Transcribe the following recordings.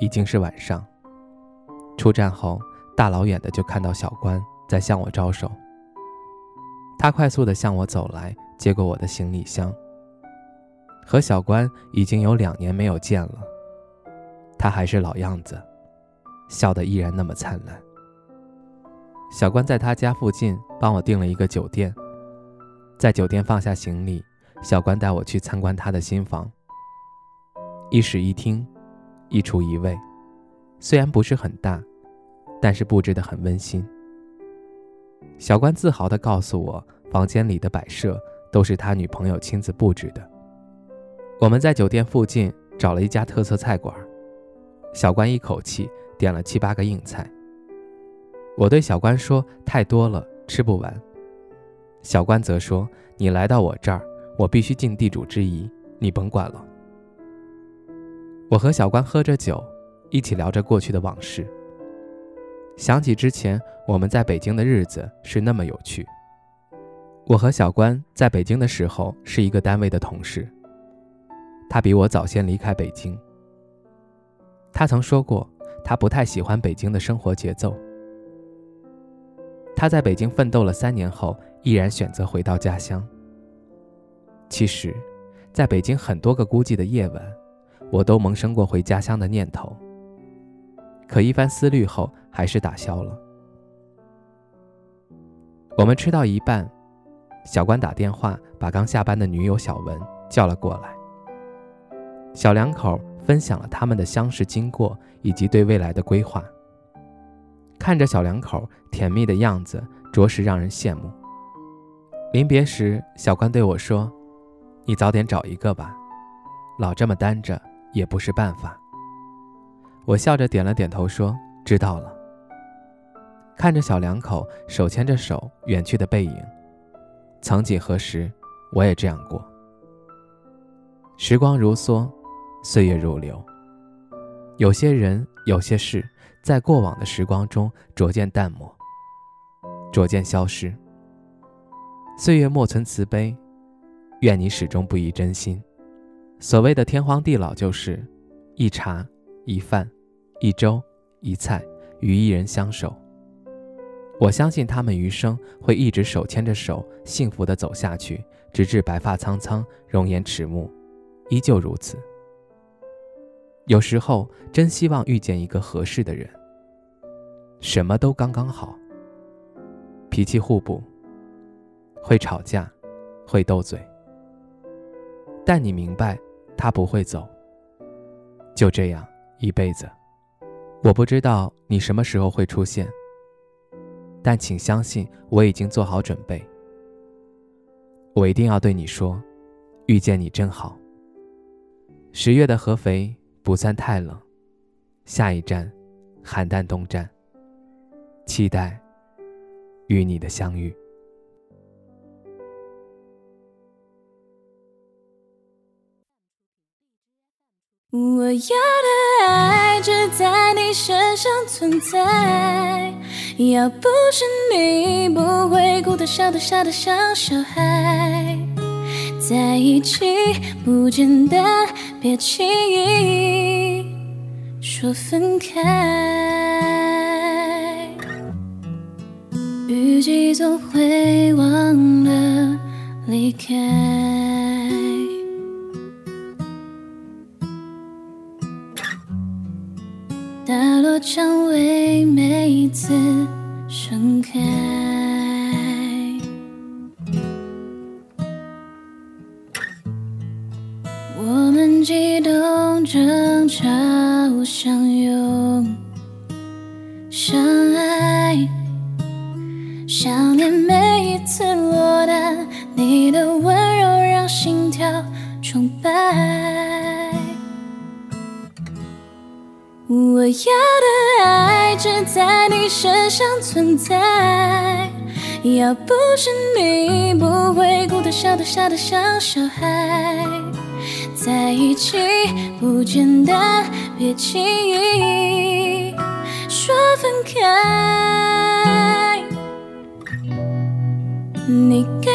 已经是晚上。出站后，大老远的就看到小关在向我招手。他快速的向我走来，接过我的行李箱。和小关已经有两年没有见了，他还是老样子，笑得依然那么灿烂。小关在他家附近帮我订了一个酒店，在酒店放下行李，小关带我去参观他的新房。一室一厅。一厨一卫，虽然不是很大，但是布置的很温馨。小关自豪地告诉我，房间里的摆设都是他女朋友亲自布置的。我们在酒店附近找了一家特色菜馆，小关一口气点了七八个硬菜。我对小关说：“太多了，吃不完。”小关则说：“你来到我这儿，我必须尽地主之谊，你甭管了。”我和小关喝着酒，一起聊着过去的往事。想起之前我们在北京的日子是那么有趣。我和小关在北京的时候是一个单位的同事，他比我早先离开北京。他曾说过，他不太喜欢北京的生活节奏。他在北京奋斗了三年后，毅然选择回到家乡。其实，在北京很多个孤寂的夜晚。我都萌生过回家乡的念头，可一番思虑后，还是打消了。我们吃到一半，小关打电话把刚下班的女友小文叫了过来。小两口分享了他们的相识经过以及对未来的规划。看着小两口甜蜜的样子，着实让人羡慕。临别时，小关对我说：“你早点找一个吧，老这么单着。”也不是办法。我笑着点了点头，说：“知道了。”看着小两口手牵着手远去的背影，曾几何时，我也这样过。时光如梭，岁月如流。有些人，有些事，在过往的时光中逐渐淡漠，逐渐消失。岁月莫存慈悲，愿你始终不移真心。所谓的天荒地老，就是一茶一饭，一粥一菜，与一人相守。我相信他们余生会一直手牵着手，幸福的走下去，直至白发苍苍，容颜迟暮，依旧如此。有时候真希望遇见一个合适的人，什么都刚刚好，脾气互补，会吵架，会斗嘴，但你明白。他不会走，就这样一辈子。我不知道你什么时候会出现，但请相信我已经做好准备。我一定要对你说，遇见你真好。十月的合肥不算太冷，下一站，邯郸东站。期待与你的相遇。我要的爱只在你身上存在，要不是你，不会哭得笑得傻得像小孩。在一起不简单，别轻易说分开。雨季总会忘了离开。大落蔷薇每一次盛开，我们激动、争吵、相拥、相爱，想念每一次落单，你的温柔让心跳崇拜。我要的爱只在你身上存在。要不是你，不会哭得笑得傻得像小孩。在一起不简单，别轻易说分开。你给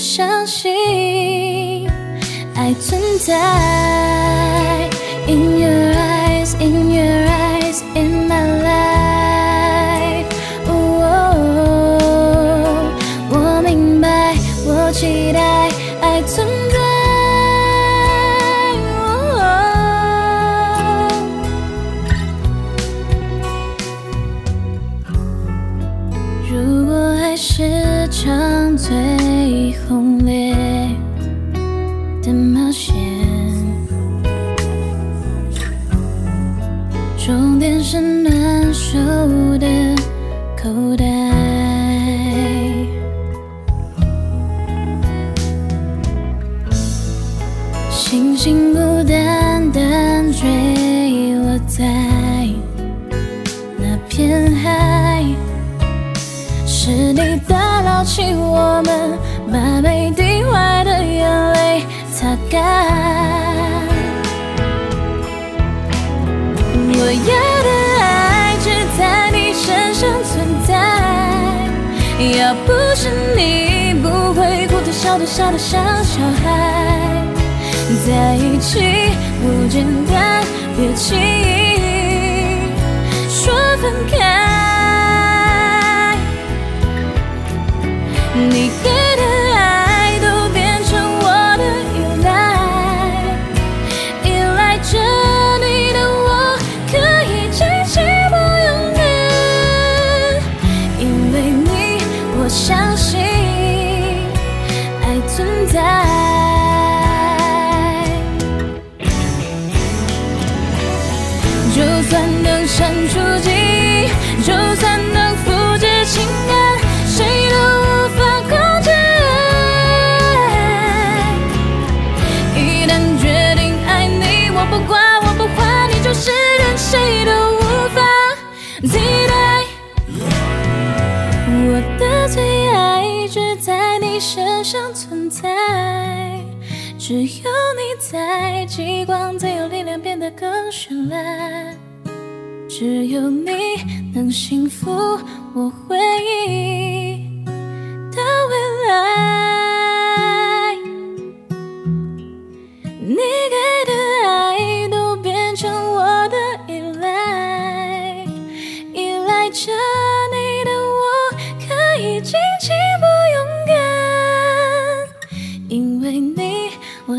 相信爱存在。In your eyes, in your eyes, in my life. 的冒险。终点是暖手的口袋。星星孤单单坠落在那片海，是你打捞起我们，把每感。我要的爱只在你身上存在，要不是你，不会哭得笑得傻得像小孩。在一起不简单，别轻上存在，只有你在，极光才有力量变得更绚烂。只有你能幸福我回忆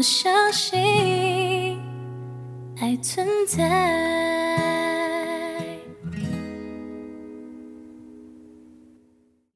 我相信爱存在。